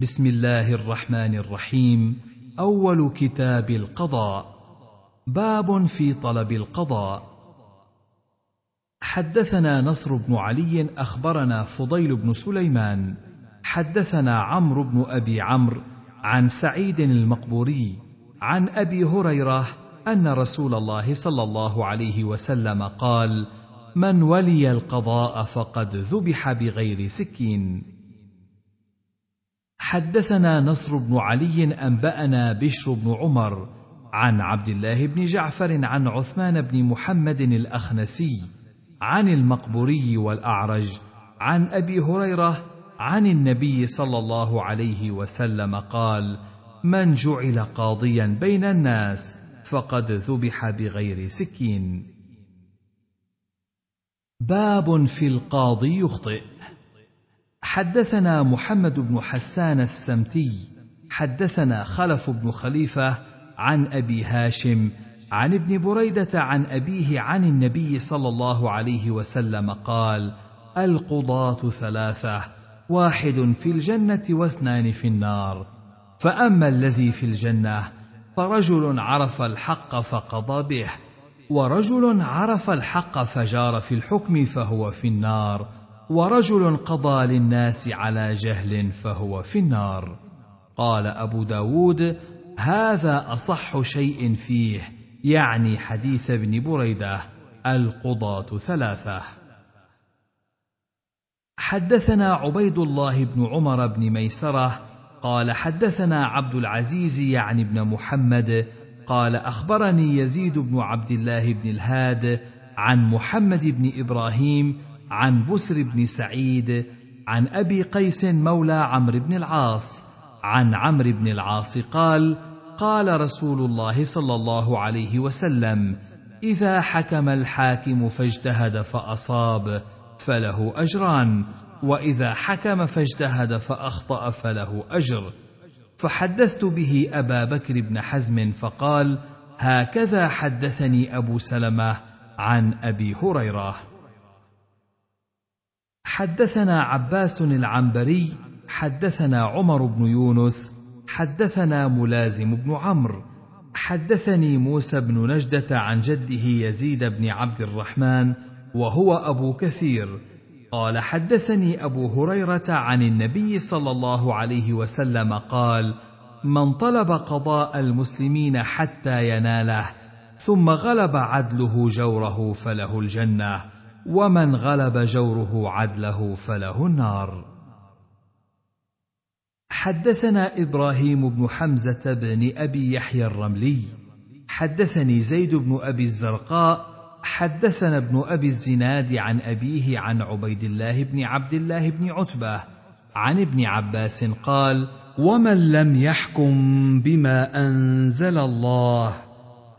بسم الله الرحمن الرحيم. أول كتاب القضاء. باب في طلب القضاء. حدثنا نصر بن علي أخبرنا فضيل بن سليمان. حدثنا عمرو بن أبي عمرو عن سعيد المقبوري عن أبي هريرة أن رسول الله صلى الله عليه وسلم قال من ولي القضاء فقد ذبح بغير سكين. حدثنا نصر بن علي أنبأنا بشر بن عمر عن عبد الله بن جعفر عن عثمان بن محمد الأخنسي عن المقبوري والأعرج عن أبي هريرة عن النبي صلى الله عليه وسلم قال من جعل قاضيا بين الناس فقد ذبح بغير سكين باب في القاضي يخطئ. حدثنا محمد بن حسان السمتي حدثنا خلف بن خليفة عن أبي هاشم عن ابن بريدة عن أبيه عن النبي صلى الله عليه وسلم قال القضاة ثلاثة واحد في الجنة واثنان في النار. فأما الذي في الجنة فرجل عرف الحق فقضى به ورجل عرف الحق فجار في الحكم فهو في النار. ورجل قضى للناس على جهل فهو في النار. قال أبو داود هذا أصح شيء فيه يعني حديث ابن بريدة القضاة ثلاثة. حدثنا عبيد الله بن عمر بن ميسرة قال حدثنا عبد العزيز يعني بن محمد قال أخبرني يزيد بن عبد الله بن الهاد عن محمد بن إبراهيم عن بسر بن سعيد عن أبي قيس مولى عمرو بن العاص. عن عمرو بن العاص قال قال رسول الله صلى الله عليه وسلم إذا حكم الحاكم فاجتهد فأصاب فله أجران وإذا حكم فاجتهد فأخطأ فله أجر. فحدثت به أبا بكر بن حزم فقال هكذا حدثني أبو سلمة عن أبي هريرة. حدثنا عباس العنبري حدثنا عمر بن يونس حدثنا ملازم بن عمرو. حدثني موسى بن نجدة عن جده يزيد بن عبد الرحمن وهو أبو كثير. قال حدثني أبو هريرة عن النبي صلى الله عليه وسلم قال من طلب قضاء المسلمين حتى يناله ثم غلب عدله جوره فله الجنة. ومن غلب جوره عدله فله النار. حدثنا إبراهيم بن حمزة بن أبي يحيى الرملي. حدثني زيد بن أبي الزرقاء. حدثنا ابن أبي الزناد عن أبيه عن عبيد الله بن عبد الله بن عتبة. عن ابن عباس قال ومن لم يحكم بما أنزل الله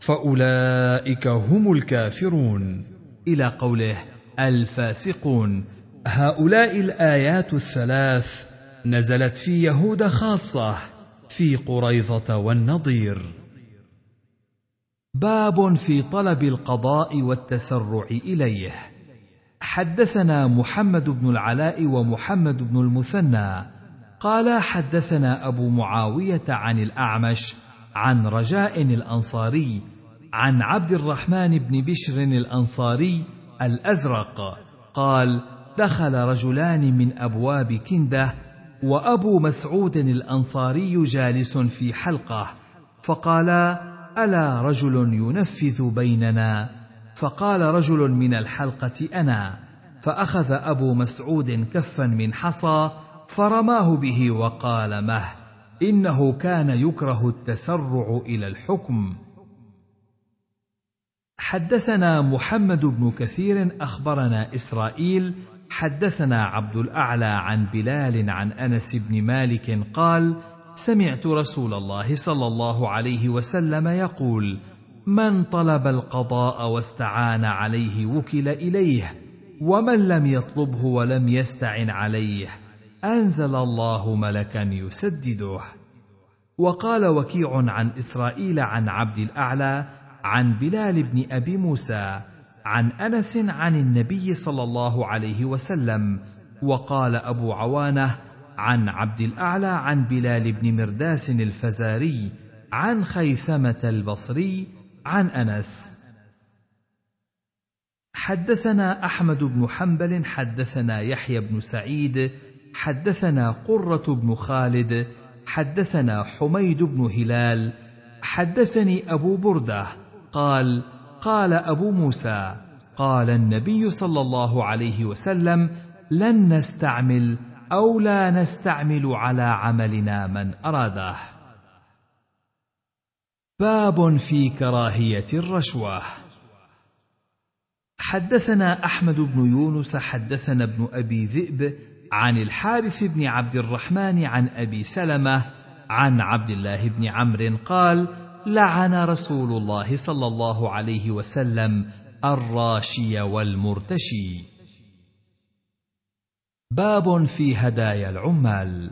فأولئك هم الكافرون. إلى قوله الفاسقون. هؤلاء الآيات الثلاث نزلت في يهود خاصة في قريظة والنضير. باب في طلب القضاء والتسرع إليه. حدثنا محمد بن العلاء ومحمد بن المثنى. قال حدثنا أبو معاوية عن الأعمش عن رجاء الأنصاري عن عبد الرحمن بن بشر الأنصاري الأزرق قال دخل رجلان من أبواب كندة وأبو مسعود الأنصاري جالس في حلقة فقالا ألا رجل ينفذ بيننا؟ فقال رجل من الحلقة أنا. فأخذ أبو مسعود كفا من حصى فرماه به وقال مه إنه كان يكره التسرع إلى الحكم. حدثنا محمد بن كثير أخبرنا إسرائيل حدثنا عبد الأعلى عن بلال عن أنس بن مالك قال سمعت رسول الله صلى الله عليه وسلم يقول من طلب القضاء واستعان عليه وكل إليه ومن لم يطلبه ولم يستعن عليه أنزل الله ملكا يسدده. وقال وكيع عن إسرائيل عن عبد الأعلى عن بلال بن أبي موسى عن أنس عن النبي صلى الله عليه وسلم وقال أبو عوانة عن عبد الأعلى عن بلال بن مرداس الفزاري عن خيثمة البصري عن أنس. حدثنا أحمد بن حنبل حدثنا يحيى بن سعيد حدثنا قرة بن خالد حدثنا حميد بن هلال حدثني أبو بردة قال قال أبو موسى قال النبي صلى الله عليه وسلم لن نستعمل أو لا نستعمل على عملنا من أراده. باب في كراهية الرشوة. حدثنا أحمد بن يونس حدثنا ابن أبي ذئب عن الحارث بن عبد الرحمن عن أبي سلمة عن عبد الله بن عمرو قال لعن رسول الله صلى الله عليه وسلم الراشي والمرتشي. باب في هدايا العمال.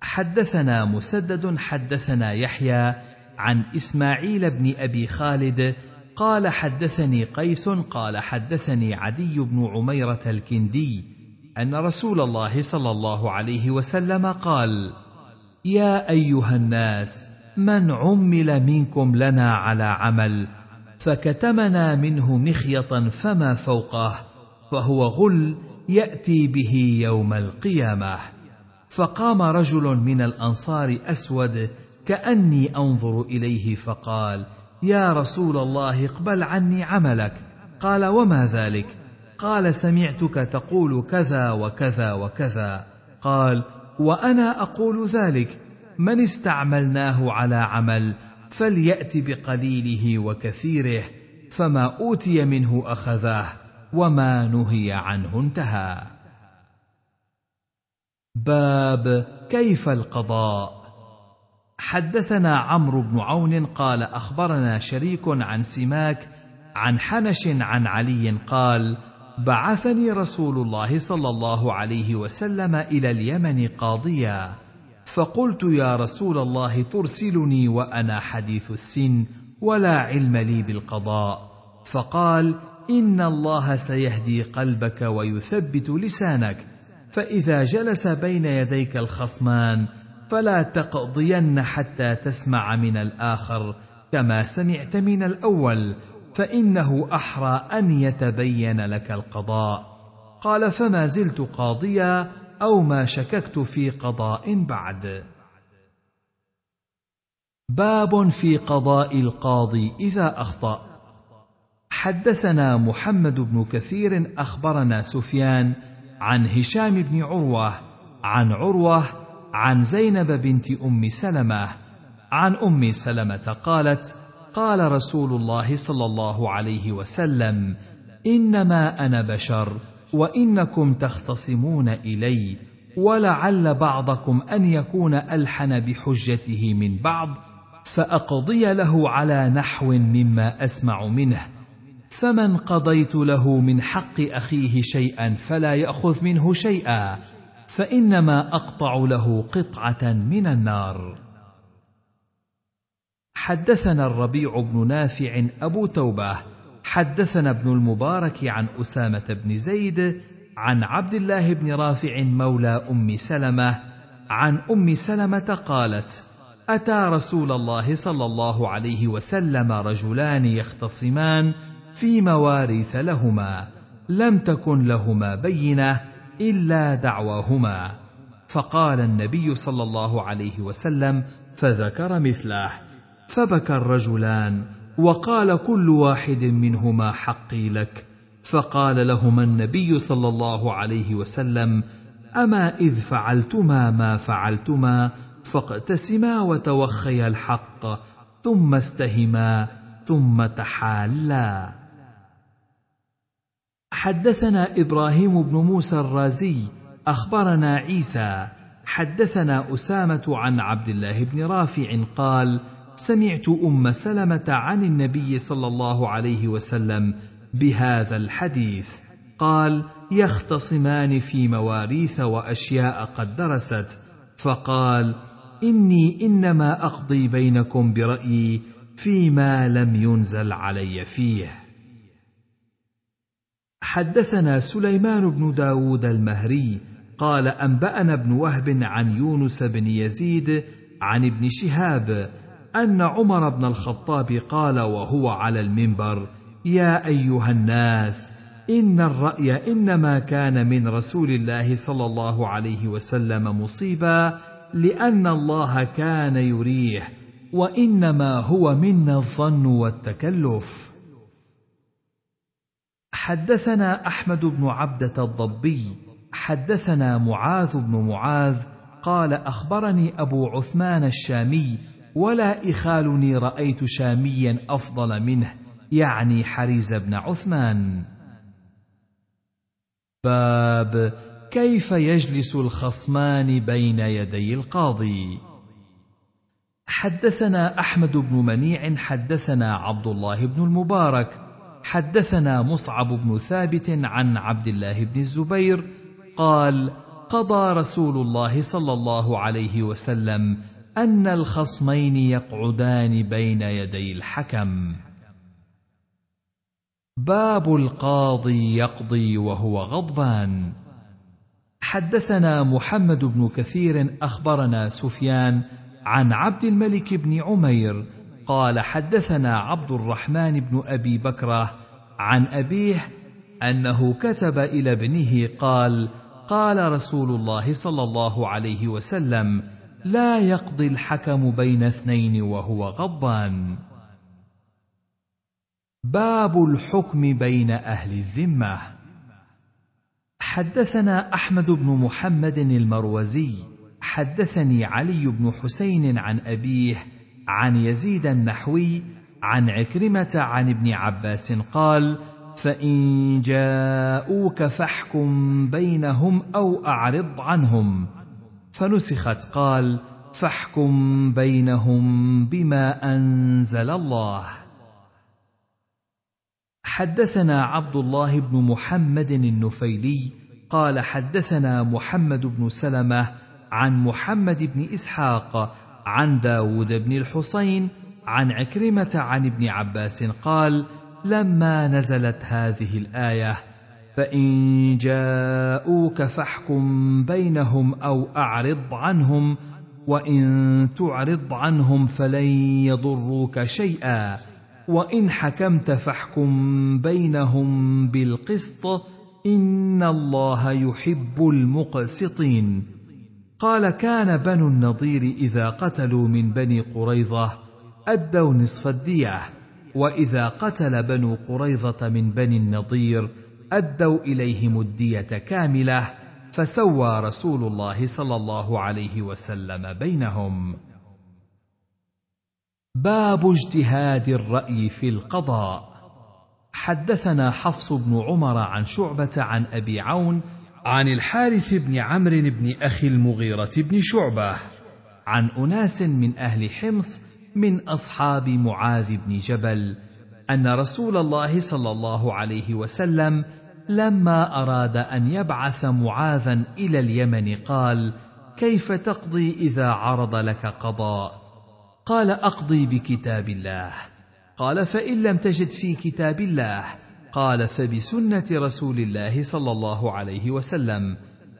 حدثنا مسدد حدثنا يحيى عن إسماعيل بن أبي خالد قال حدثني قيس قال حدثني عدي بن عميرة الكندي أن رسول الله صلى الله عليه وسلم قال يا أيها الناس من عمل منكم لنا على عمل فكتمنا منه مخيطا فما فوقه فهو غل يأتي به يوم القيامة. فقام رجل من الأنصار أسود كأني أنظر إليه فقال يا رسول الله اقبل عني عملك. قال وما ذلك؟ قال سمعتك تقول كذا وكذا وكذا. قال وأنا أقول ذلك. من استعملناه على عمل فليأت بقليله وكثيره فما أوتي منه أخذاه وما نهي عنه انتهى. باب كيف القضاء؟ حدثنا عمرو بن عون قال أخبرنا شريك عن سماك عن حنش عن علي قال بعثني رسول الله صلى الله عليه وسلم إلى اليمن قاضيا فقلت يا رسول الله ترسلني وأنا حديث السن ولا علم لي بالقضاء. فقال إن الله سيهدي قلبك ويثبت لسانك فإذا جلس بين يديك الخصمان فلا تقضين حتى تسمع من الآخر كما سمعت من الأول فإنه أحرى أن يتبين لك القضاء. قال فما زلت قاضيا أو ما شككت في قضاء بعد. باب في قضاء القاضي إذا أخطأ. حدثنا محمد بن كثير أخبرنا سفيان عن هشام بن عروة عن عروة عن زينب بنت أم سلمة عن أم سلمة قالت قال رسول الله صلى الله عليه وسلم إنما أنا بشر وإنكم تختصمون إلي ولعل بعضكم أن يكون ألحن بحجته من بعض فأقضي له على نحو مما أسمع منه. فمن قضيت له من حق أخيه شيئا فلا يأخذ منه شيئا فإنما أقطع له قطعة من النار. حدثنا الربيع بن نافع أبو توبة حدثنا ابن المبارك عن أسامة بن زيد عن عبد الله بن رافع مولى أم سلمة عن أم سلمة قالت أتى رسول الله صلى الله عليه وسلم رجلان يختصمان في مواريث لهما لم تكن لهما بينة إلا دعواهما. فقال النبي صلى الله عليه وسلم فذكر مثله فبكى الرجلان. وقال كل واحد منهما حقي لك. فقال لهما النبي صلى الله عليه وسلم أما إذ فعلتما ما فعلتما فاقتسما وتوخيا الحق ثم استهما ثم تحالا. حدثنا إبراهيم بن موسى الرازي أخبرنا عيسى. حدثنا أسامة عن عبد الله بن رافع قال سمعت أم سلمة عن النبي صلى الله عليه وسلم بهذا الحديث. قال يختصمان في مواريث وأشياء قد درست. فقال إني إنما أقضي بينكم برأيي فيما لم ينزل علي فيه. حدثنا سليمان بن داود المهري قال أنبأنا ابن وهب عن يونس بن يزيد عن ابن شهاب أن عمر بن الخطاب قال وهو على المنبر يا أيها الناس إن الرأي إنما كان من رسول الله صلى الله عليه وسلم مصيبا لأن الله كان يريه وإنما هو منا الظن والتكلف. حدثنا أحمد بن عبدة الضبي حدثنا معاذ بن معاذ قال أخبرني أبو عثمان الشامي ولا إخالني رأيت شاميا أفضل منه يعني حريز بن عثمان. باب كيف يجلس الخصمان بين يدي القاضي؟ حدثنا أحمد بن منيع حدثنا عبد الله بن المبارك حدثنا مصعب بن ثابت عن عبد الله بن الزبير قال قضى رسول الله صلى الله عليه وسلم أن الخصمين يقعدان بين يدي الحكم. باب القاضي يقضي وهو غضبان. حدثنا محمد بن كثير أخبرنا سفيان عن عبد الملك بن عمير قال حدثنا عبد الرحمن بن أبي بكرة عن أبيه أنه كتب إلى ابنه قال قال رسول الله صلى الله عليه وسلم لا يقضي الحكم بين اثنين وهو غضبان. باب الحكم بين أهل الذمة. حدثنا أحمد بن محمد المروزي حدثني علي بن حسين عن أبيه عن يزيد النحوي عن عكرمة عن ابن عباس قال فإن جاءوك فاحكم بينهم أو أعرض عنهم فنسخت قال فاحكم بينهم بما أنزل الله. حدثنا عبد الله بن محمد النفيلي قال حدثنا محمد بن سلمة عن محمد بن إسحاق عن داود بن الحصين عن عكرمة عن ابن عباس قال لما نزلت هذه الآية فإن جاءوك فاحكم بينهم أو أعرض عنهم وإن تعرض عنهم فلن يضروك شيئا. وإن حكمت فاحكم بينهم بالقسط إن الله يحب المقسطين. قال كان بنو النضير إذا قتلوا من بني قريظة أدوا نصف الدية وإذا قتل بنو قريظة من بني النضير أدوا اليهم الديه كاملة فسوى رسول الله صلى الله عليه وسلم بينهم. باب اجتهاد الرأي في القضاء. حدثنا حفص بن عمر عن شعبة عن أبي عون عن الحارث بن عمرو بن أخي المغيرة بن شعبة عن أناس من أهل حمص من أصحاب معاذ بن جبل أن رسول الله صلى الله عليه وسلم لما أراد أن يبعث معاذا إلى اليمن قال كيف تقضي إذا عرض لك قضاء؟ قال أقضي بكتاب الله. قال فإن لم تجد في كتاب الله؟ قال فبسنة رسول الله صلى الله عليه وسلم.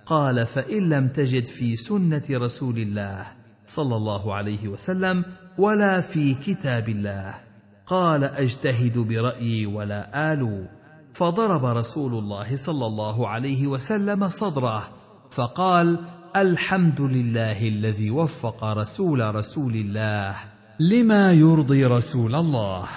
قال فإن لم تجد في سنة رسول الله صلى الله عليه وسلم ولا في كتاب الله. قال أجتهد برأيي ولا ألو فضرب رسول الله صلى الله عليه وسلم صدره فقال الحمد لله الذي وفق رسول رسول الله لما يرضي رسول الله.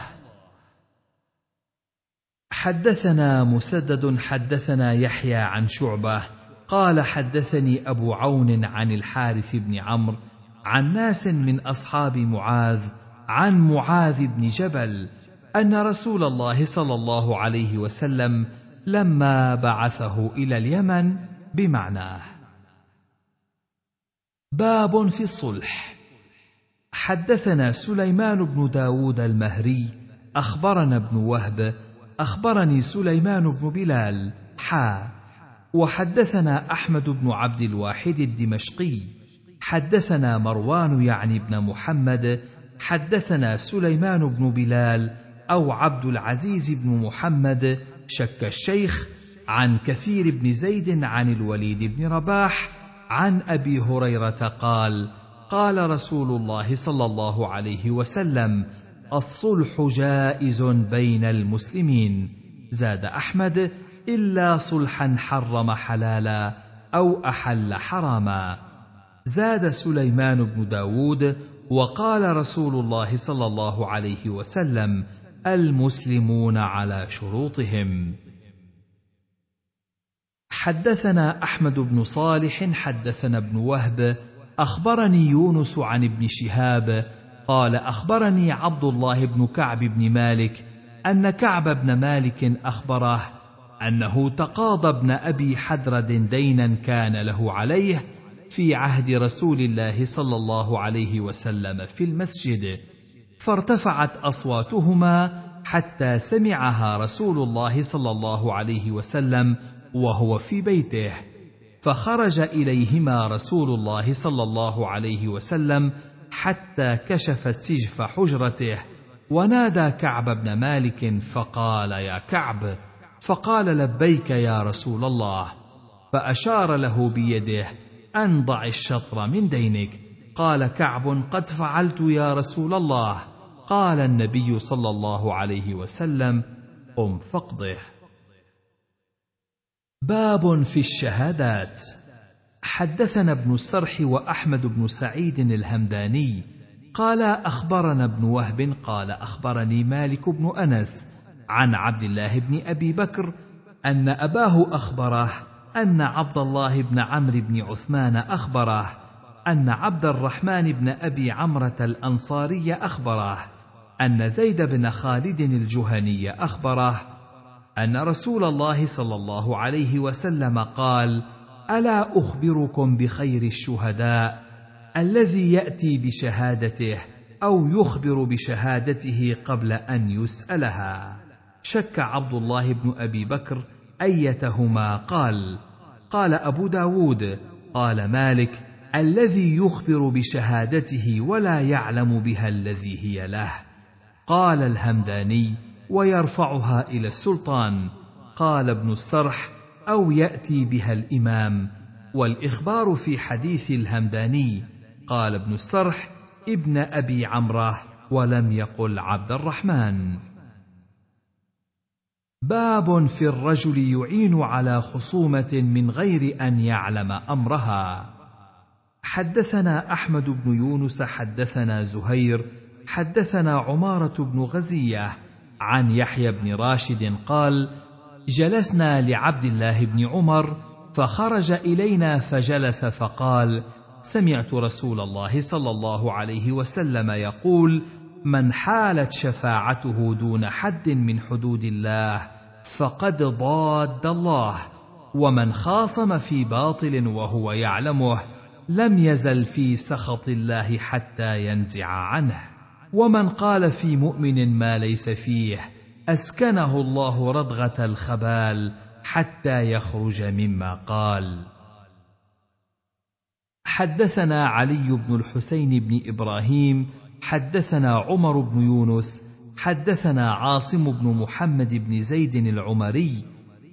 حدثنا مسدد حدثنا يحيى عن شعبة قال حدثني أبو عون عن الحارث بن عمرو عن ناس من أصحاب معاذ عن معاذ بن جبل أن رسول الله صلى الله عليه وسلم لما بعثه إلى اليمن بمعناه. باب في الصلح. حدثنا سليمان بن داود المهري أخبرنا ابن وهب أخبرني سليمان بن بلال حا. وحدثنا أحمد بن عبد الواحد الدمشقي حدثنا مروان يعني بن محمد حدثنا سليمان بن بلال أو عبد العزيز بن محمد شك الشيخ عن كثير بن زيد عن الوليد بن رباح عن أبي هريرة قال قال رسول الله صلى الله عليه وسلم الصلح جائز بين المسلمين. زاد أحمد إلا صلحا حرم حلالا أو أحل حراما. زاد سليمان بن داود وقال رسول الله صلى الله عليه وسلم المسلمون على شروطهم. حدثنا أحمد بن صالح حدثنا ابن وهب أخبرني يونس عن ابن شهاب قال أخبرني عبد الله بن كعب بن مالك أن كعب بن مالك أخبره أنه تقاضى ابن أبي حدرد دينا كان له عليه في عهد رسول الله صلى الله عليه وسلم في المسجد فارتفعت أصواتهما حتى سمعها رسول الله صلى الله عليه وسلم وهو في بيته. فخرج إليهما رسول الله صلى الله عليه وسلم حتى كشف سجف حجرته. ونادى كعب بن مالك فقال يا كعب فقال لبيك يا رسول الله. فأشار له بيده. ان ضع الشطر من دينك. قال كعب قد فعلت يا رسول الله. قال النبي صلى الله عليه وسلم قم فاقضه باب في الشهادات. حدثنا ابن السرح وأحمد بن سعيد الهمداني. قال أخبرنا ابن وهب قال أخبرني مالك بن أنس عن عبد الله بن أبي بكر أن أباه أخبره أن عبد الله بن عمرو بن عثمان أخبره أن عبد الرحمن بن أبي عمرة الأنصاري أخبره أن زيد بن خالد الجهني أخبره أن رسول الله صلى الله عليه وسلم قال ألا أخبركم بخير الشهداء الذي يأتي بشهادته أو يخبر بشهادته قبل أن يسألها؟ شك عبد الله بن أبي بكر أيتهما قال قال أبو داود قال مالك الذي يخبر بشهادته ولا يعلم بها الذي هي له. قال الهمداني ويرفعها إلى السلطان. قال ابن السرح أو يأتي بها الإمام. والإخبار في حديث الهمداني قال ابن السرح ابن أبي عمرة ولم يقل عبد الرحمن. باب في الرجل يعين على خصومة من غير أن يعلم أمرها. حدثنا أحمد بن يونس حدثنا زهير حدثنا عمارة بن غزية عن يحيى بن راشد قال جلسنا لعبد الله بن عمر فخرج إلينا فجلس فقال سمعت رسول الله صلى الله عليه وسلم يقول من حالت شفاعته دون حد من حدود الله فقد ضاد الله ومن خاصم في باطل وهو يعلمه لم يزل في سخط الله حتى ينزع عنه. ومن قال في مؤمن ما ليس فيه أسكنه الله ردغه الخبال حتى يخرج مما قال. حدثنا علي بن الحسين بن إبراهيم حدثنا عمر بن يونس حدثنا عاصم بن محمد بن زيد العمري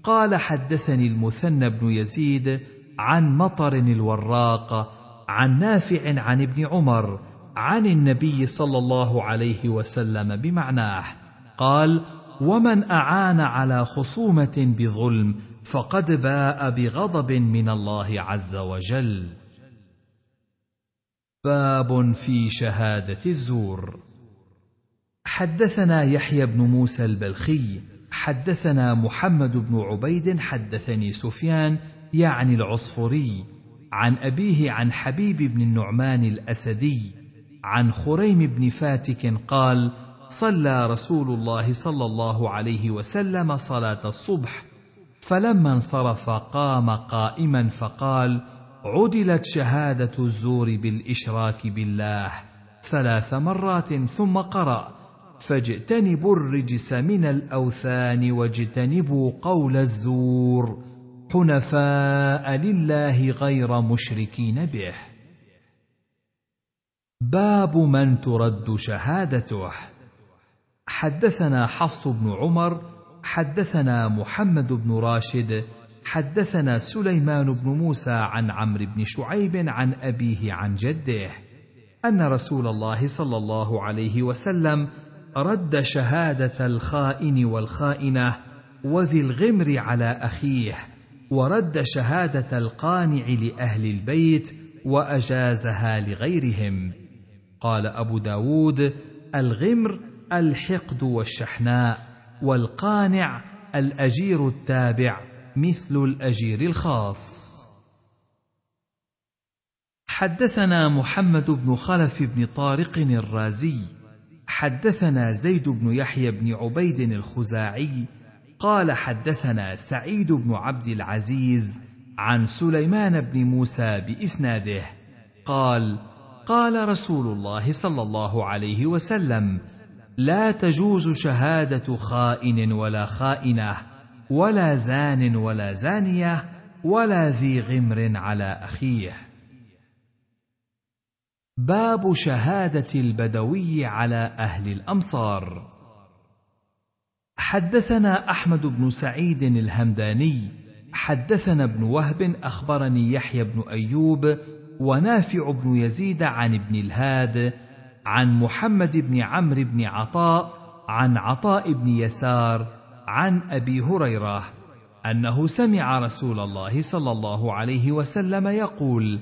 قال حدثني المثنى بن يزيد عن مطر الوراق عن نافع عن ابن عمر عن النبي صلى الله عليه وسلم بمعناه قال ومن أعان على خصومة بظلم فقد باء بغضب من الله عز وجل. باب في شهادة الزور. حدثنا يحيى بن موسى البلخي حدثنا محمد بن عبيد حدثني سفيان يعني العصفري عن أبيه عن حبيب بن النعمان الأسدي عن خريم بن فاتك قال صلى رسول الله صلى الله عليه وسلم صلاة الصبح فلما انصرف قام قائما فقال عدلت شهادة الزور بالإشراك بالله ثلاث مرات ثم قرأ فاجتنبوا الرجس من الأوثان واجتنبوا قول الزور حنفاء لله غير مشركين به. باب من ترد شهادته. حدثنا حفص بن عمر حدثنا محمد بن راشد حدثنا سليمان بن موسى عن عمرو بن شعيب عن أبيه عن جده أن رسول الله صلى الله عليه وسلم رد شهادة الخائن والخائنة وذي الغمر على أخيه ورد شهادة القانع لأهل البيت وأجازها لغيرهم. قال أبو داود الغمر الحقد والشحناء والقانع الأجير التابع مثل الأجير الخاص. حدثنا محمد بن خلف بن طارق الرازي. حدثنا زيد بن يحيى بن عبيد الخزاعي. قال حدثنا سعيد بن عبد العزيز عن سليمان بن موسى بإسناده. قال قال رسول الله صلى الله عليه وسلم لا تجوز شهادة خائن ولا خائنة. ولا زان ولا زانية ولا ذي غمر على أخيه. باب شهادة البدوي على أهل الأمصار. حدثنا أحمد بن سعيد الهمداني حدثنا ابن وهب أخبرني يحيى بن أيوب ونافع بن يزيد عن ابن الهاد عن محمد بن عمرو بن عطاء عن عطاء بن يسار عن أبي هريرة أنه سمع رسول الله صلى الله عليه وسلم يقول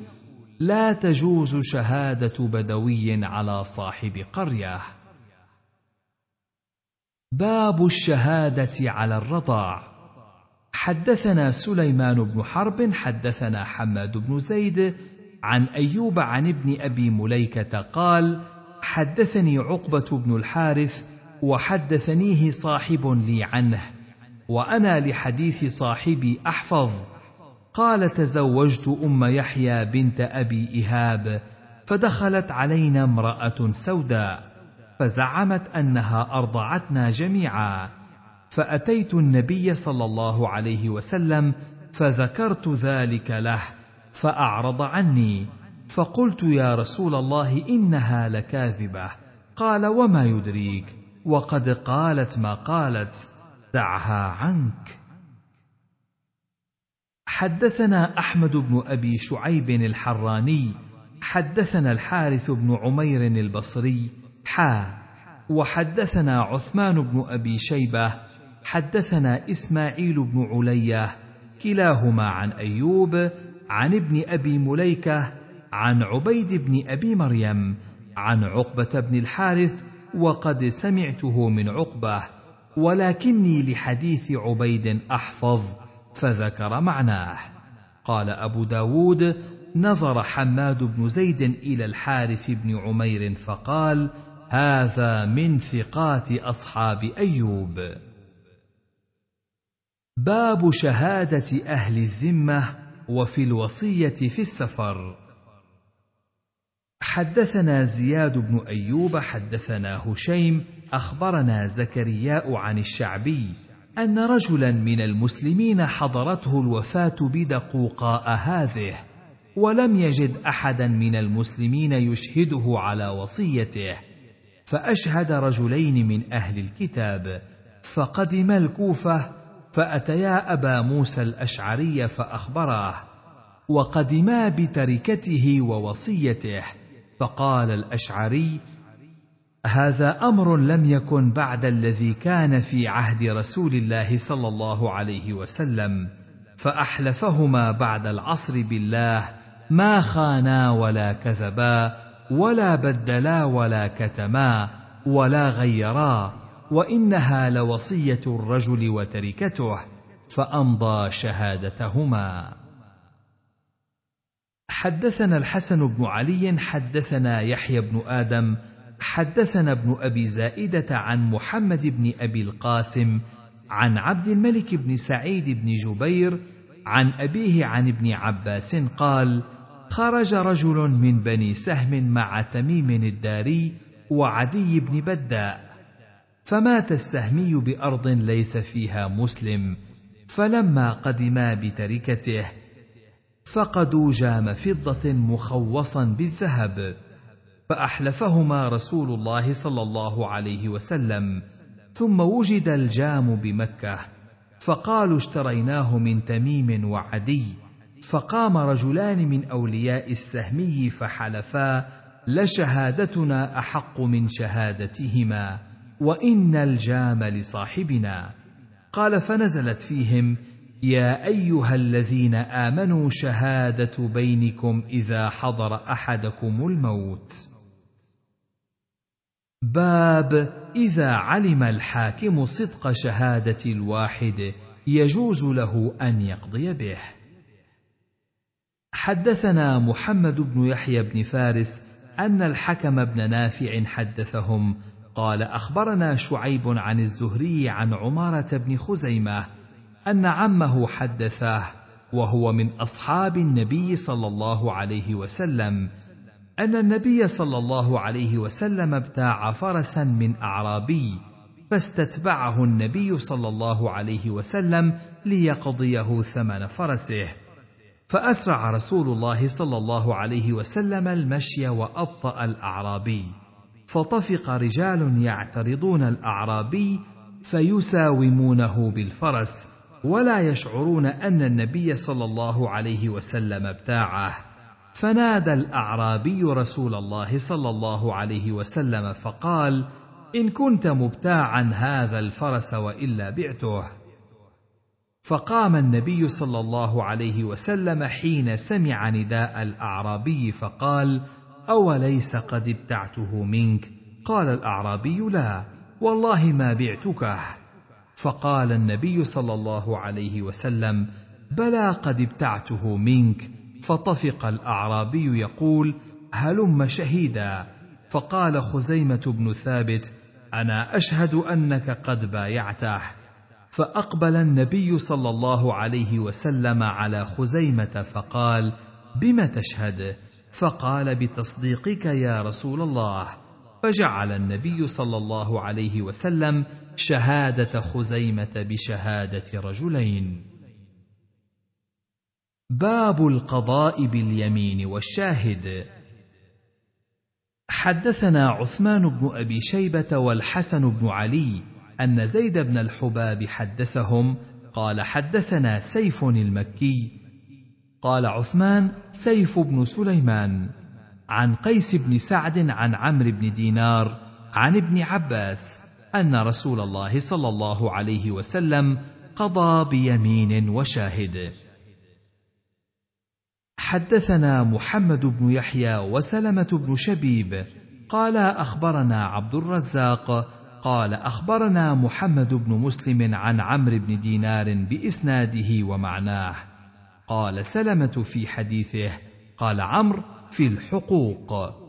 لا تجوز شهادة بدوي على صاحب قرية. باب الشهادة على الرضاع. حدثنا سليمان بن حرب حدثنا حماد بن زيد عن أيوب عن ابن أبي مليكة قال حدثني عقبة بن الحارث وحدثنيه صاحب لي عنه وأنا لحديث صاحبي أحفظ. قال تزوجت أم يحيى بنت أبي إهاب فدخلت علينا امرأة سوداء فزعمت أنها أرضعتنا جميعا. فأتيت النبي صلى الله عليه وسلم فذكرت ذلك له فأعرض عني. فقلت يا رسول الله إنها لكاذبة. قال وما يدريك؟ وقد قالت ما قالت دعها عنك. حدثنا أحمد بن أبي شعيب الحراني حدثنا الحارث بن عمير البصري حا. وحدثنا عثمان بن أبي شيبة حدثنا إسماعيل بن علية كلاهما عن أيوب عن ابن أبي مليكة عن عبيد بن أبي مريم عن عقبة بن الحارث وقد سمعته من عقبه ولكني لحديث عبيد أحفظ فذكر معناه. قال أبو داود نظر حماد بن زيد إلى الحارث بن عمير فقال هذا من ثقات أصحاب أيوب. باب شهادة أهل الذمة وفي الوصية في السفر. حدثنا زياد بن أيوب حدثنا هشيم أخبرنا زكرياء عن الشعبي أن رجلا من المسلمين حضرته الوفاة بدقوقاء هذه ولم يجد احدا من المسلمين يشهده على وصيته فأشهد رجلين من أهل الكتاب فقدم الكوفة فأتيا أبا موسى الأشعري فأخبراه وقدما بتركته ووصيته فقال الأشعري هذا أمر لم يكن بعد الذي كان في عهد رسول الله صلى الله عليه وسلم فأحلفهما بعد العصر بالله ما خانا ولا كذبا ولا بدلا ولا كتما ولا غيرا وإنها لوصية الرجل وتركته فأمضى شهادتهما. حدثنا الحسن بن علي حدثنا يحيى بن آدم حدثنا ابن أبي زائدة عن محمد بن أبي القاسم عن عبد الملك بن سعيد بن جبير عن أبيه عن ابن عباس قال خرج رجل من بني سهم مع تميم الداري وعدي بن بداء فمات السهمي بأرض ليس فيها مسلم فلما قدما بتركته فقدوا جام فضة مخوصا بالذهب فأحلفهما رسول الله صلى الله عليه وسلم ثم وجد الجام بمكة فقالوا اشتريناه من تميم وعدي فقام رجلان من أولياء السهمي فحلفا لشهادتنا أحق من شهادتهما وإن الجام لصاحبنا. قال فنزلت فيهم يا أيها الذين آمنوا شهادة بينكم إذا حضر أحدكم الموت. باب إذا علم الحاكم صدق شهادة الواحد يجوز له أن يقضي به. حدثنا محمد بن يحيى بن فارس أن الحكم بن نافع حدثهم قال أخبرنا شعيب عن الزهري عن عمارة بن خزيمة أن عمه حدثاه وهو من أصحاب النبي صلى الله عليه وسلم. أن النبي صلى الله عليه وسلم ابتاع فرسا من أعرابي فاستتبعه النبي صلى الله عليه وسلم ليقضيه ثمن فرسه. فأسرع رسول الله صلى الله عليه وسلم المشي وأبطأ الأعرابي. فطفق رجال يعترضون الأعرابي فيساومونه بالفرس. ولا يشعرون أن النبي صلى الله عليه وسلم ابتاعه. فنادى الأعرابي رسول الله صلى الله عليه وسلم فقال إن كنت مبتاعا هذا الفرس وإلا بعته. فقام النبي صلى الله عليه وسلم حين سمع نداء الأعرابي فقال أوليس قد ابتعته منك؟ قال الأعرابي لا والله ما بعتكه. فقال النبي صلى الله عليه وسلم بلى قد ابتعته منك. فطفق الأعرابي يقول هلم شهيدا. فقال خزيمة بن ثابت أنا أشهد أنك قد بايعته. فأقبل النبي صلى الله عليه وسلم على خزيمة فقال بم تشهد؟ فقال بتصديقك يا رسول الله. فجعل النبي صلى الله عليه وسلم شهادة خزيمة بشهادة رجلين. باب القضاء باليمين والشاهد. حدثنا عثمان بن أبي شيبة والحسن بن علي أن زيد بن الحباب حدثهم قال حدثنا سيف المكي. قال عثمان سيف بن سليمان. عن قيس بن سعد عن عمرو بن دينار عن ابن عباس أن رسول الله صلى الله عليه وسلم قضى بيمين وشاهد. حدثنا محمد بن يحيى وسلمة بن شبيب. قال أخبرنا عبد الرزاق. قال أخبرنا محمد بن مسلم عن عمرو بن دينار بإسناده ومعناه. قال سلمة في حديثه. قال عمرو في الحقوق.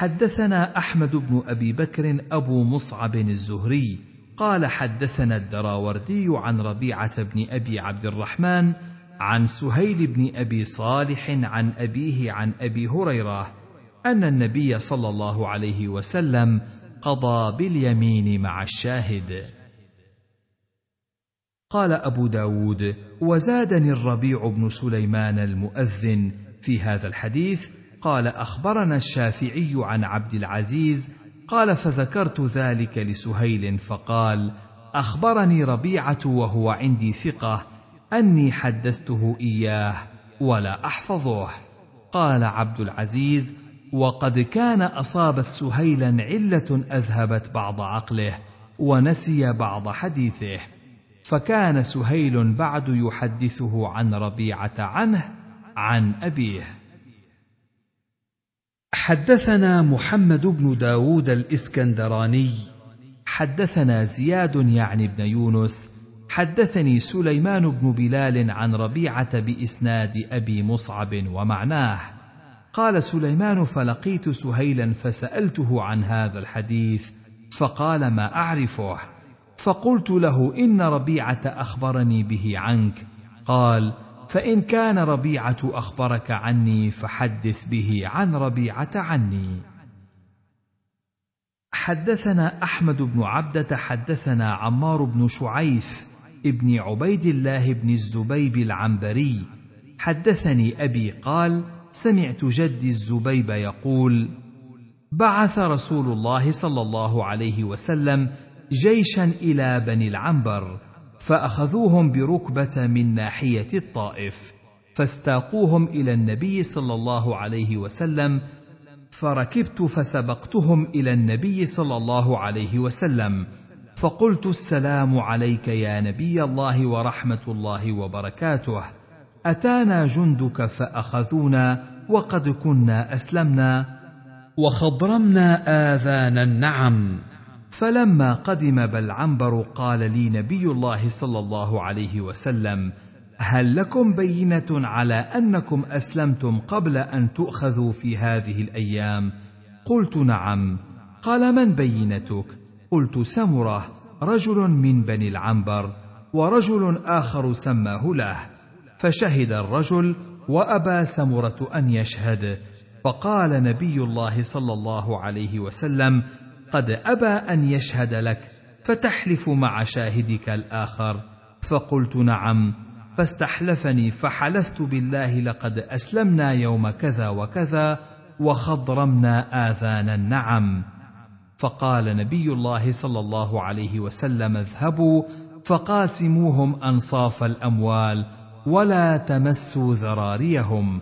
حدثنا أحمد بن أبي بكر أبو مصعب الزهري قال حدثنا الدراوردي عن ربيعة بن أبي عبد الرحمن عن سهيل بن أبي صالح عن أبيه عن أبي هريرة أن النبي صلى الله عليه وسلم قضى باليمين مع الشاهد. قال أبو داود وزادني الربيع بن سليمان المؤذن في هذا الحديث قال أخبرنا الشافعي عن عبد العزيز قال فذكرت ذلك لسهيل فقال أخبرني ربيعة وهو عندي ثقة أني حدثته إياه ولا أحفظه. قال عبد العزيز وقد كان أصابت سهيلا علة أذهبت بعض عقله ونسي بعض حديثه فكان سهيل بعد يحدثه عن ربيعة عنه عن أبيه. حدثنا محمد بن داود الإسكندراني حدثنا زياد يعني بن يونس حدثني سليمان بن بلال عن ربيعة بإسناد أبي مصعب ومعناه. قال سليمان فلقيت سهيلا فسألته عن هذا الحديث فقال ما أعرفه؟ فقلت له إن ربيعة أخبرني به عنك. قال فإن كان ربيعة أخبرك عني فحدث به عن ربيعة عني. حدثنا أحمد بن عبدة حدثنا عمار بن شعيث ابن عبيد الله بن الزبيب العنبري. حدثني أبي قال سمعت جدي الزبيب يقول بعث رسول الله صلى الله عليه وسلم جيشا إلى بني العنبر فأخذوهم بركبة من ناحية الطائف فاستاقوهم إلى النبي صلى الله عليه وسلم فركبت فسبقتهم إلى النبي صلى الله عليه وسلم فقلت السلام عليك يا نبي الله ورحمة الله وبركاته أتانا جندك فأخذونا وقد كنا أسلمنا وخضرمنا آذان النعم. فلما قدم بلعنبر قال لي نبي الله صلى الله عليه وسلم هل لكم بينة على أنكم أسلمتم قبل أن تؤخذوا في هذه الأيام؟ قلت نعم. قال من بينتك؟ قلت سمرة رجل من بني العنبر ورجل آخر سماه له. فشهد الرجل وأبى سمرة أن يشهد فقال نبي الله صلى الله عليه وسلم قد أبى أن يشهد لك فتحلف مع شاهدك الآخر. فقلت نعم فاستحلفني فحلفت بالله لقد أسلمنا يوم كذا وكذا وخضرمنا آذان النعم. فقال نبي الله صلى الله عليه وسلم اذهبوا فقاسموهم أنصاف الأموال ولا تمسوا ذراريهم.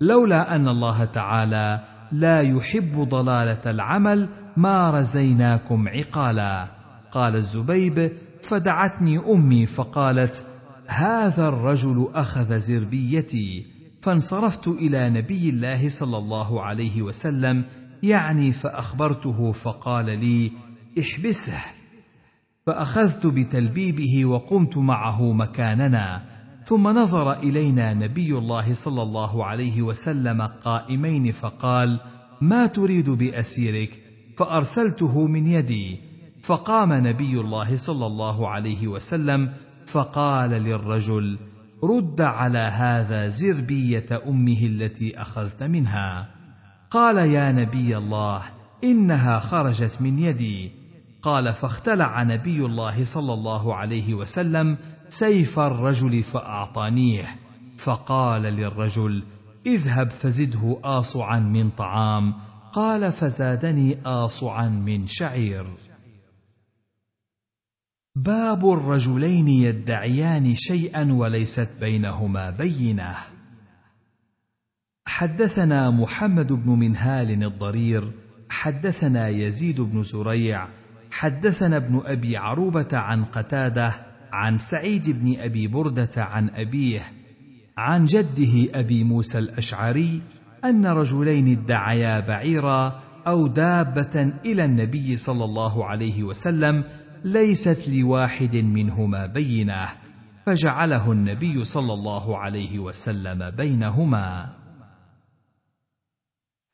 لولا أن الله تعالى لا يحب ضلالة العمل ما رزيناكم عقالا. قال الزبيب فدعتني أمي فقالت هذا الرجل أخذ زربيتي. فانصرفت إلى نبي الله صلى الله عليه وسلم يعني فأخبرته فقال لي احبسه. فأخذت بتلبيبه وقمت معه مكاننا. ثم نظر إلينا نبي الله صلى الله عليه وسلم قائمين فقال ما تريد بأسيرك؟ فأرسلته من يدي. فقام نبي الله صلى الله عليه وسلم فقال للرجل رد على هذا زربية أمه التي أخذت منها. قال يا نبي الله إنها خرجت من يدي. قال فاختلع نبي الله صلى الله عليه وسلم سيف الرجل فأعطانيه فقال للرجل اذهب فزده آصعا من طعام قال فزادني آصعا من شعير. باب الرجلين يدعيان شيئا وليست بينهما بينة. حدثنا محمد بن منهال الضرير حدثنا يزيد بن زريع حدثنا ابن أبي عروبة عن قتادة عن سعيد بن أبي بردة عن أبيه عن جده أبي موسى الأشعري أن رجلين ادعيا بعيرا أو دابة إلى النبي صلى الله عليه وسلم ليست لواحد منهما بينة فجعله النبي صلى الله عليه وسلم بينهما.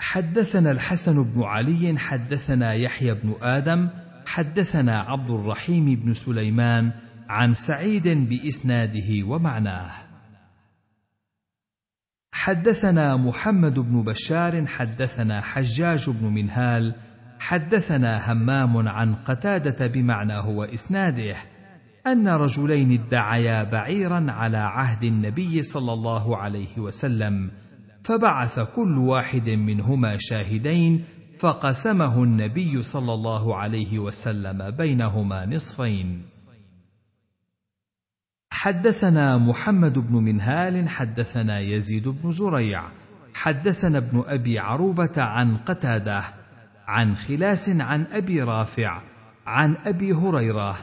حدثنا الحسن بن علي حدثنا يحيى بن آدم حدثنا عبد الرحيم بن سليمان عن سعيد بإسناده ومعناه. حدثنا محمد بن بشار حدثنا حجاج بن منهال حدثنا همام عن قتادة بمعناه واسناده أن رجلين ادعيا بعيرا على عهد النبي صلى الله عليه وسلم فبعث كل واحد منهما شاهدين فقسمه النبي صلى الله عليه وسلم بينهما نصفين. حدثنا محمد بن منهال حدثنا يزيد بن زريع حدثنا ابن أبي عروبة عن قتادة عن خلاس عن أبي رافع عن أبي هريرة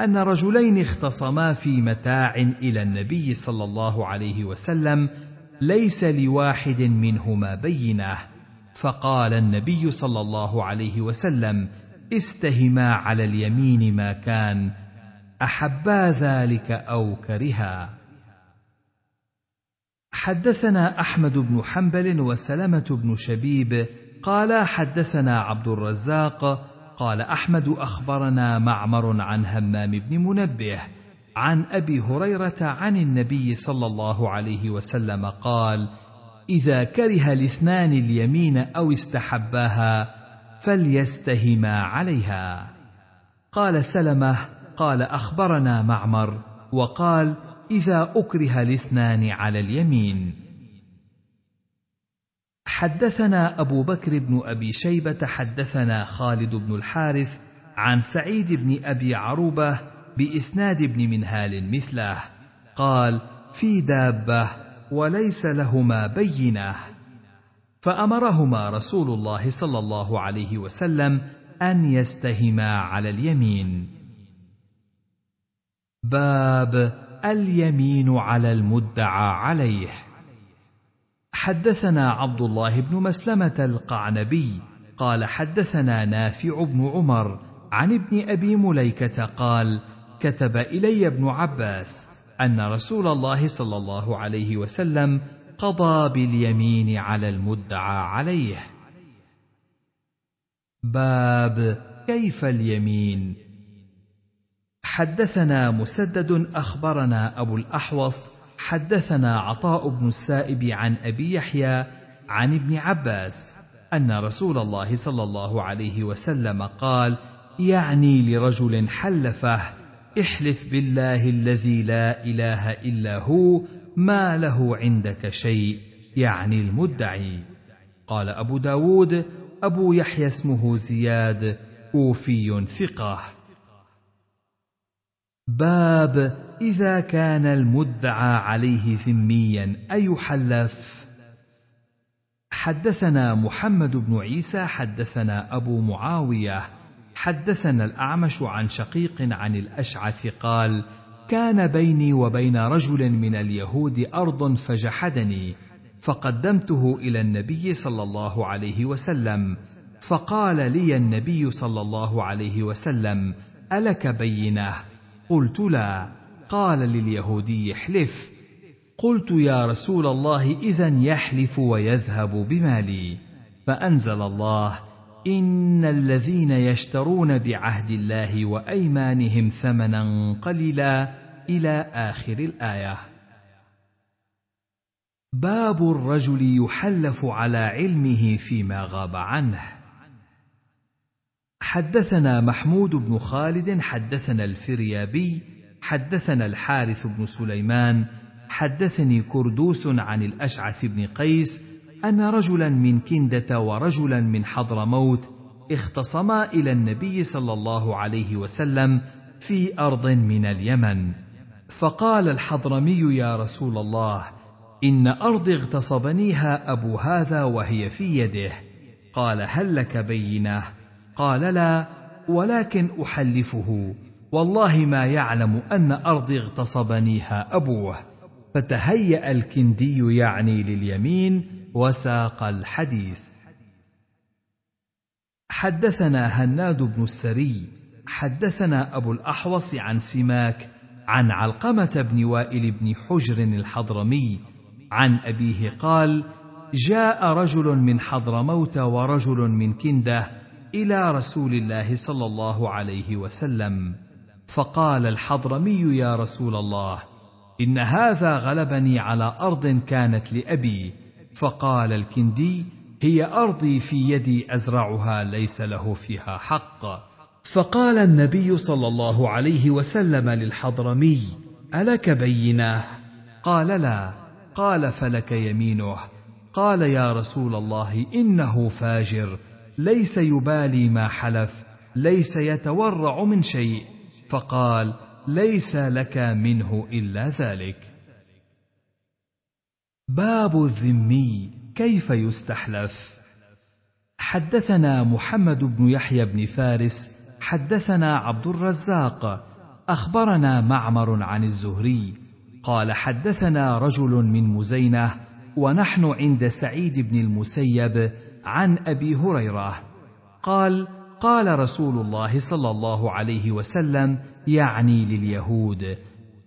أن رجلين اختصما في متاع إلى النبي صلى الله عليه وسلم ليس لواحد منهما بينة. فقال النبي صلى الله عليه وسلم استهما على اليمين ما كان احبا ذلك أو كرها. حدثنا أحمد بن حنبل وسلمة بن شبيب قال حدثنا عبد الرزاق قال أحمد أخبرنا معمر عن همام بن منبه عن أبي هريرة عن النبي صلى الله عليه وسلم قال إذا كره الاثنان اليمين أو استحباها فليستهما عليها. قال سلمة قال أخبرنا معمر وقال إذا أكره الاثنان على اليمين. حدثنا أبو بكر بن أبي شيبة حدثنا خالد بن الحارث عن سعيد بن أبي عروبة بإسناد ابن منهال مثله قال في دابة وليس لهما بينة فأمرهما رسول الله صلى الله عليه وسلم أن يستهما على اليمين. باب اليمين على المدعى عليه. حدثنا عبد الله بن مسلمة القعنبي قال حدثنا نافع بن عمر عن ابن أبي مليكة قال كتب إلي ابن عباس أن رسول الله صلى الله عليه وسلم قضى باليمين على المدعى عليه. باب كيف اليمين؟ حدثنا مسدد أخبرنا أبو الأحوص حدثنا عطاء بن السائب عن أبي يحيى عن ابن عباس أن رسول الله صلى الله عليه وسلم قال يعني لرجل حلفه احلف بالله الذي لا إله إلا هو ما له عندك شيء يعني المدعي. قال أبو داود أبو يحيى اسمه زياد كوفي ثقة. باب إذا كان المدعى عليه ذميا ايحلف حدثنا محمد بن عيسى حدثنا أبو معاوية حدثنا الأعمش عن شقيق عن الأشعث قال كان بيني وبين رجل من اليهود أرض فجحدني فقدمته إلى النبي صلى الله عليه وسلم فقال لي النبي صلى الله عليه وسلم ألك بينة؟ قلت لا. قال لليهودي احلف. قلت يا رسول الله اذا يحلف ويذهب بمالي فأنزل الله إن الذين يشترون بعهد الله وأيمانهم ثمنا قليلا إلى آخر الآية. باب الرجل يحلف على علمه فيما غاب عنه. حدثنا محمود بن خالد حدثنا الفريابي حدثنا الحارث بن سليمان حدثني كردوس عن الأشعث بن قيس أن رجلا من كندة ورجلا من حضرموت اختصما إلى النبي صلى الله عليه وسلم في أرض من اليمن. فقال الحضرمي يا رسول الله إن ارضي اغتصبنيها أبو هذا وهي في يده. قال هل لك بينة؟ قال لا ولكن أحلفه. والله ما يعلم أن ارضي اغتصبنيها أبوه. فتهيأ الكندي يعني لليمين وساق الحديث. حدثنا هناد بن السري حدثنا أبو الأحوص عن سماك عن علقمة بن وائل بن حجر الحضرمي عن أبيه قال جاء رجل من حضرموت ورجل من كنده إلى رسول الله صلى الله عليه وسلم. فقال الحضرمي يا رسول الله إن هذا غلبني على أرض كانت لأبي. فقال الكندي هي أرضي في يدي أزرعها ليس له فيها حق. فقال النبي صلى الله عليه وسلم للحضرمي ألك بينة؟ قال لا. قال فلك يمينه. قال يا رسول الله إنه فاجر. ليس يبالي ما حلف ليس يتورع من شيء فقال ليس لك منه إلا ذلك. باب الذمي كيف يستحلف؟ حدثنا محمد بن يحيى بن فارس حدثنا عبد الرزاق أخبرنا معمر عن الزهري قال حدثنا رجل من مزينة ونحن عند سعيد بن المسيب عن أبي هريرة. قال قال رسول الله صلى الله عليه وسلم يعني لليهود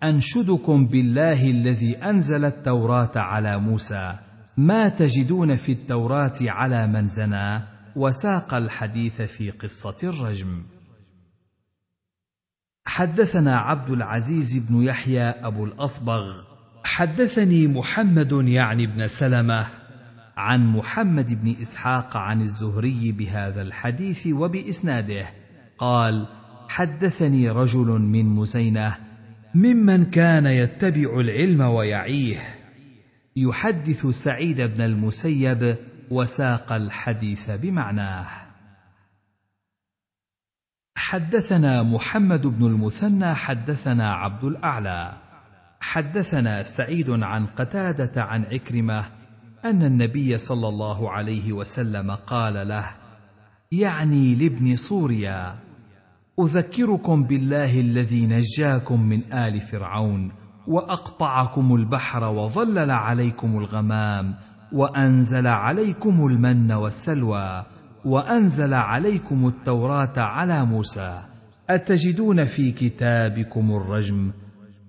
أنشدكم بالله الذي أنزل التوراة على موسى. ما تجدون في التوراة على من زنى؟ وساق الحديث في قصة الرجم. حدثنا عبد العزيز بن يحيى أبو الأصبغ. حدثني محمد يعني بن سلمة. عن محمد بن إسحاق عن الزهري بهذا الحديث وبإسناده. قال حدثني رجل من مزينه ممن كان يتبع العلم ويعيه. يحدث سعيد بن المسيب وساق الحديث بمعناه. حدثنا محمد بن المثنى حدثنا عبد الأعلى. حدثنا سعيد عن قتادة عن عكرمة أن النبي صلى الله عليه وسلم قال له يعني لابن سوريا أذكركم بالله الذي نجاكم من آل فرعون وأقطعكم البحر وظلل عليكم الغمام وأنزل عليكم المن والسلوى وأنزل عليكم التوراة على موسى أتجدون في كتابكم الرجم؟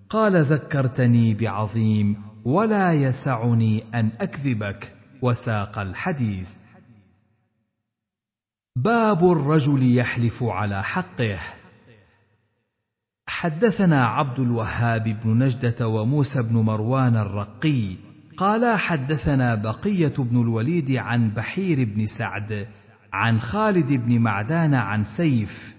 قال ذكرتني بعظيم ولا يسعني أن أكذبك وساق الحديث. باب الرجل يحلف على حقه. حدثنا عبد الوهاب بن نجدة وموسى بن مروان الرقي. قال حدثنا بقية بن الوليد عن بحير بن سعد عن خالد بن معدان عن سيف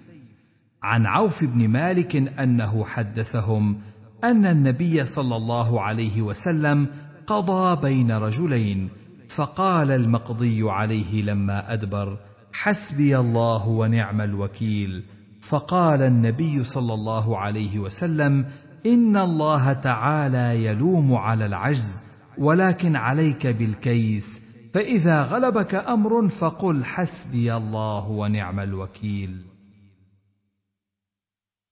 عن عوف بن مالك أنه حدثهم أن النبي صلى الله عليه وسلم قضى بين رجلين فقال المقضي عليه لما أدبر حسبي الله ونعم الوكيل فقال النبي صلى الله عليه وسلم إن الله تعالى يلوم على العجز ولكن عليك بالكيس فإذا غلبك أمر فقل حسبي الله ونعم الوكيل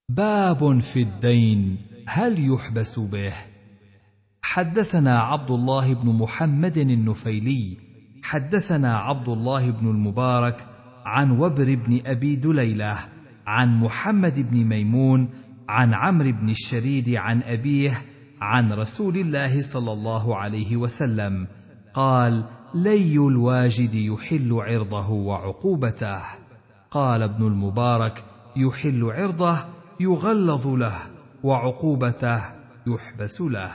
باب في الدين هل يحبس به؟ حدثنا عبد الله بن محمد النفيلي حدثنا عبد الله بن المبارك عن وبر بن أبي دليلة عن محمد بن ميمون عن عمرو بن الشريد عن أبيه عن رسول الله صلى الله عليه وسلم قال لي الواجد يحل عرضه وعقوبته. قال ابن المبارك يحل عرضه يغلظ له. وعقوبته يحبس له.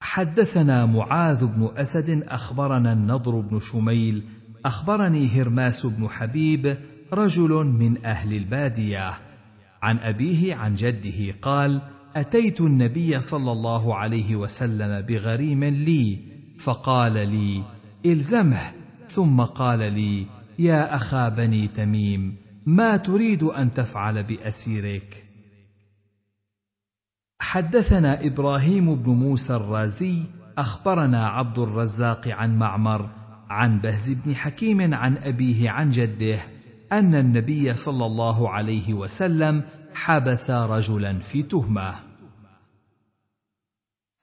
حدثنا معاذ بن أسد أخبرنا النضر بن شميل أخبرني هرماس بن حبيب رجل من أهل البادية. عن أبيه عن جده قال أتيت النبي صلى الله عليه وسلم بغريم لي فقال لي إلزمه. ثم قال لي يا أخا بني تميم ما تريد أن تفعل بأسيرك؟ حدثنا إبراهيم بن موسى الرازي أخبرنا عبد الرزاق عن معمر عن بهز بن حكيم عن أبيه عن جده أن النبي صلى الله عليه وسلم حبس رجلا في تهمة.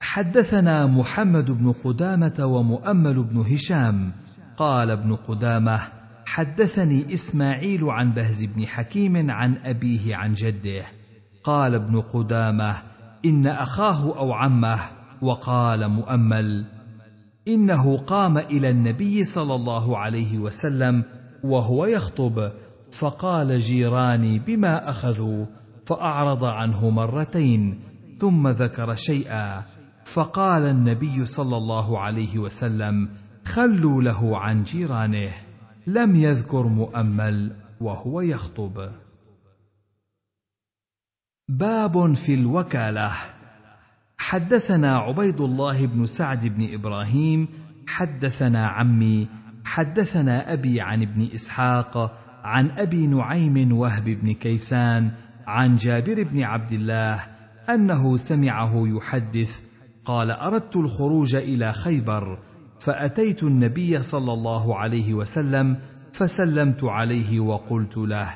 حدثنا محمد بن قدامة ومؤمل بن هشام. قال ابن قدامة حدثني إسماعيل عن بهز بن حكيم عن أبيه عن جده. قال ابن قدامة إن أخاه أو عمه وقال مؤمل إنه قام إلى النبي صلى الله عليه وسلم وهو يخطب فقال جيراني بما أخذوا فأعرض عنه مرتين ثم ذكر شيئا فقال النبي صلى الله عليه وسلم خلوا له عن جيرانه لم يذكر مؤمل وهو يخطب. باب في الوكالة. حدثنا عبيد الله بن سعد بن إبراهيم حدثنا عمي حدثنا أبي عن ابن إسحاق عن أبي نعيم وهب بن كيسان عن جابر بن عبد الله أنه سمعه يحدث قال أردت الخروج إلى خيبر فأتيت النبي صلى الله عليه وسلم فسلمت عليه وقلت له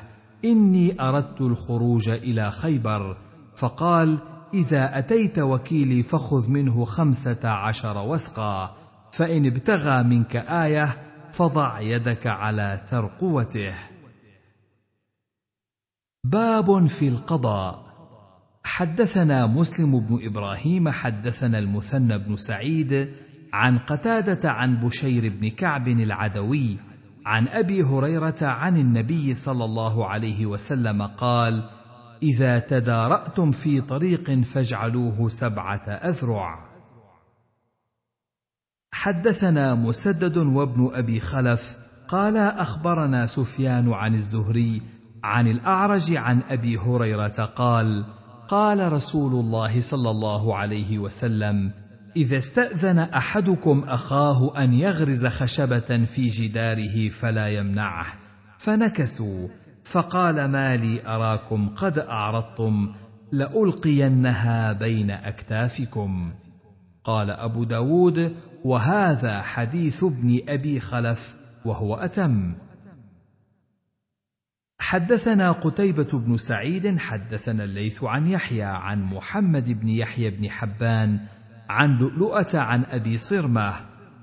إني أردت الخروج إلى خيبر. فقال إذا أتيت وكيلي فخذ منه خمسة عشر وسقا. فإن ابتغى منك آية فضع يدك على ترقوته. باب في القضاء. حدثنا مسلم بن إبراهيم حدثنا المثنى بن سعيد عن قتادة عن بشير بن كعب العدوي عن أبي هريرة عن النبي صلى الله عليه وسلم قال إذا تدارأتم في طريق فاجعلوه سبعة أذرع. حدثنا مسدد وابن أبي خلف قال أخبرنا سفيان عن الزهري عن الأعرج عن أبي هريرة قال قال رسول الله صلى الله عليه وسلم إذا استأذن أحدكم أخاه أن يغرز خشبة في جداره فلا يمنعه. فنكسوا فقال ما لي أراكم قد أعرضتم لألقينها بين أكتافكم. قال أبو داود وهذا حديث ابن أبي خلف وهو أتم. حدثنا قتيبة بن سعيد حدثنا الليث عن يحيى عن محمد بن يحيى بن حبان عن لؤلؤة عن أبي صرمة.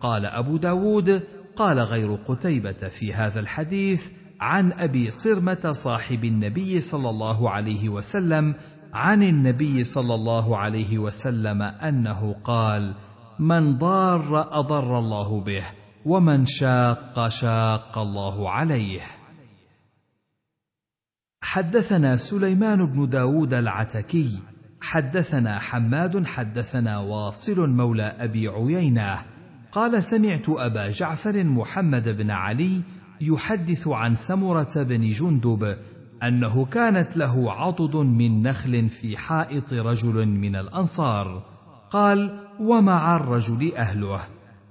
قال أبو داود قال غير قتيبة في هذا الحديث عن أبي صرمة صاحب النبي صلى الله عليه وسلم عن النبي صلى الله عليه وسلم أنه قال من ضار أضر الله به ومن شاق شاق الله عليه. حدثنا سليمان بن داود العتكي حدثنا حماد حدثنا واصل مولى أبي عيينة. قال سمعت أبا جعفر محمد بن علي يحدث عن سمرة بن جندب أنه كانت له عضد من نخل في حائط رجل من الأنصار. قال ومع الرجل أهله.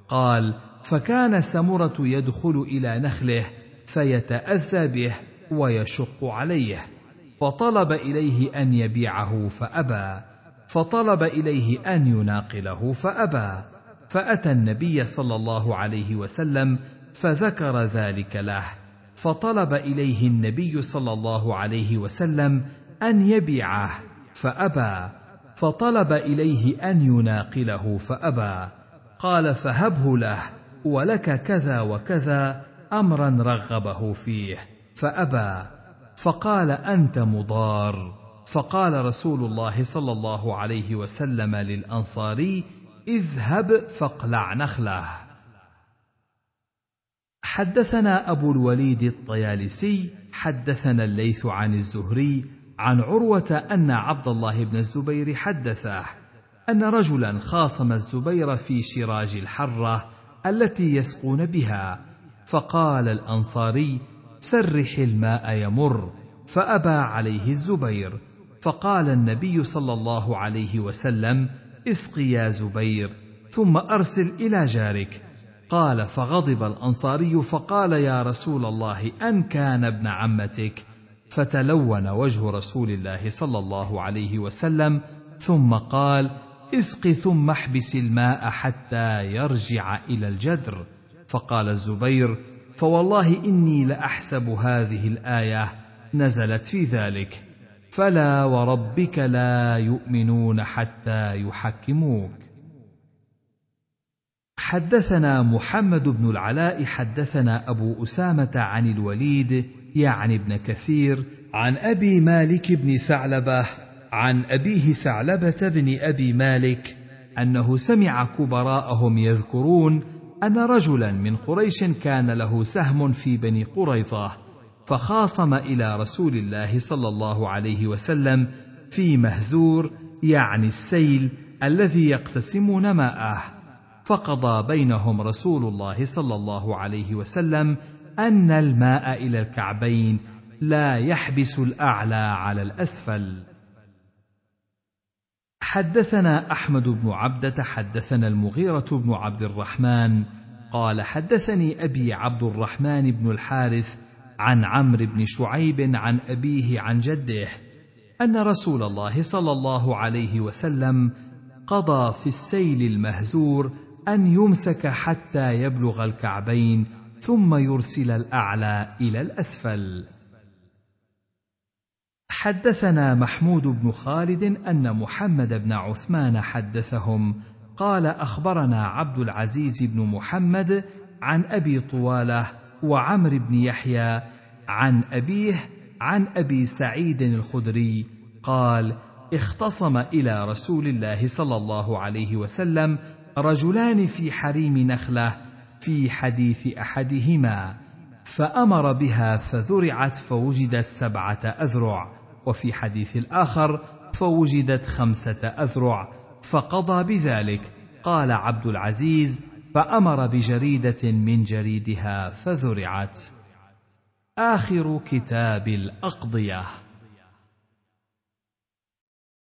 قال فكان سمرة يدخل إلى نخله فيتأذى به ويشق عليه. فطلب إليه أن يبيعه فأبى فطلب إليه أن يناقله فأبى فأتى النبي صلى الله عليه وسلم فذكر ذلك له فطلب إليه النبي صلى الله عليه وسلم أن يبيعه فأبى فطلب إليه أن يناقله فأبى قال فهبه له ولك كذا وكذا أمرا رغبه فيه فأبى. فقال أنت مضار. فقال رسول الله صلى الله عليه وسلم للأنصاري اذهب فاقلع نخلة. حدثنا أبو الوليد الطيالسي حدثنا الليث عن الزهري عن عروة أن عبد الله بن الزبير حدثه أن رجلا خاصم الزبير في شراج الحرة التي يسقون بها. فقال الأنصاري سرح الماء يمر فأبى عليه الزبير فقال النبي صلى الله عليه وسلم اسق يا زبير ثم أرسل إلى جارك. قال فغضب الأنصاري فقال يا رسول الله أن كان ابن عمتك. فتلون وجه رسول الله صلى الله عليه وسلم ثم قال اسق ثم احبس الماء حتى يرجع إلى الجدر. فقال الزبير فوالله إني لأحسب هذه الآية نزلت في ذلك. فلا وربك لا يؤمنون حتى يحكموك. حدثنا محمد بن العلاء حدثنا أبو أسامة عن الوليد يعني ابن كثير عن أبي مالك بن ثعلبة عن أبيه ثعلبة بن أبي مالك أنه سمع كبراءهم يذكرون أن رجلا من قريش كان له سهم في بني قريظة فخاصم إلى رسول الله صلى الله عليه وسلم في مهزور يعني السيل الذي يقتسمون ماءه. فقضى بينهم رسول الله صلى الله عليه وسلم أن الماء إلى الكعبين لا يحبس الأعلى على الأسفل. حدثنا أحمد بن عبدة حدثنا المغيرة بن عبد الرحمن. قال حدثني أبي عبد الرحمن بن الحارث عن عمرو بن شعيب عن أبيه عن جده أن رسول الله صلى الله عليه وسلم قضى في السيل المهزور أن يمسك حتى يبلغ الكعبين ثم يرسل الأعلى إلى الأسفل. حدثنا محمود بن خالد أن محمد بن عثمان حدثهم. قال أخبرنا عبد العزيز بن محمد عن أبي طوالة وعمر بن يحيى عن أبيه عن أبي سعيد الخدري. قال اختصم إلى رسول الله صلى الله عليه وسلم رجلان في حريم نخلة في حديث أحدهما فأمر بها فذرعت فوجدت سبعة أذرع. وفي حديث الآخر فوجدت خمسة أذرع فقضى بذلك قال عبد العزيز فأمر بجريدة من جريدها فذرعت. آخر كتاب الأقضية.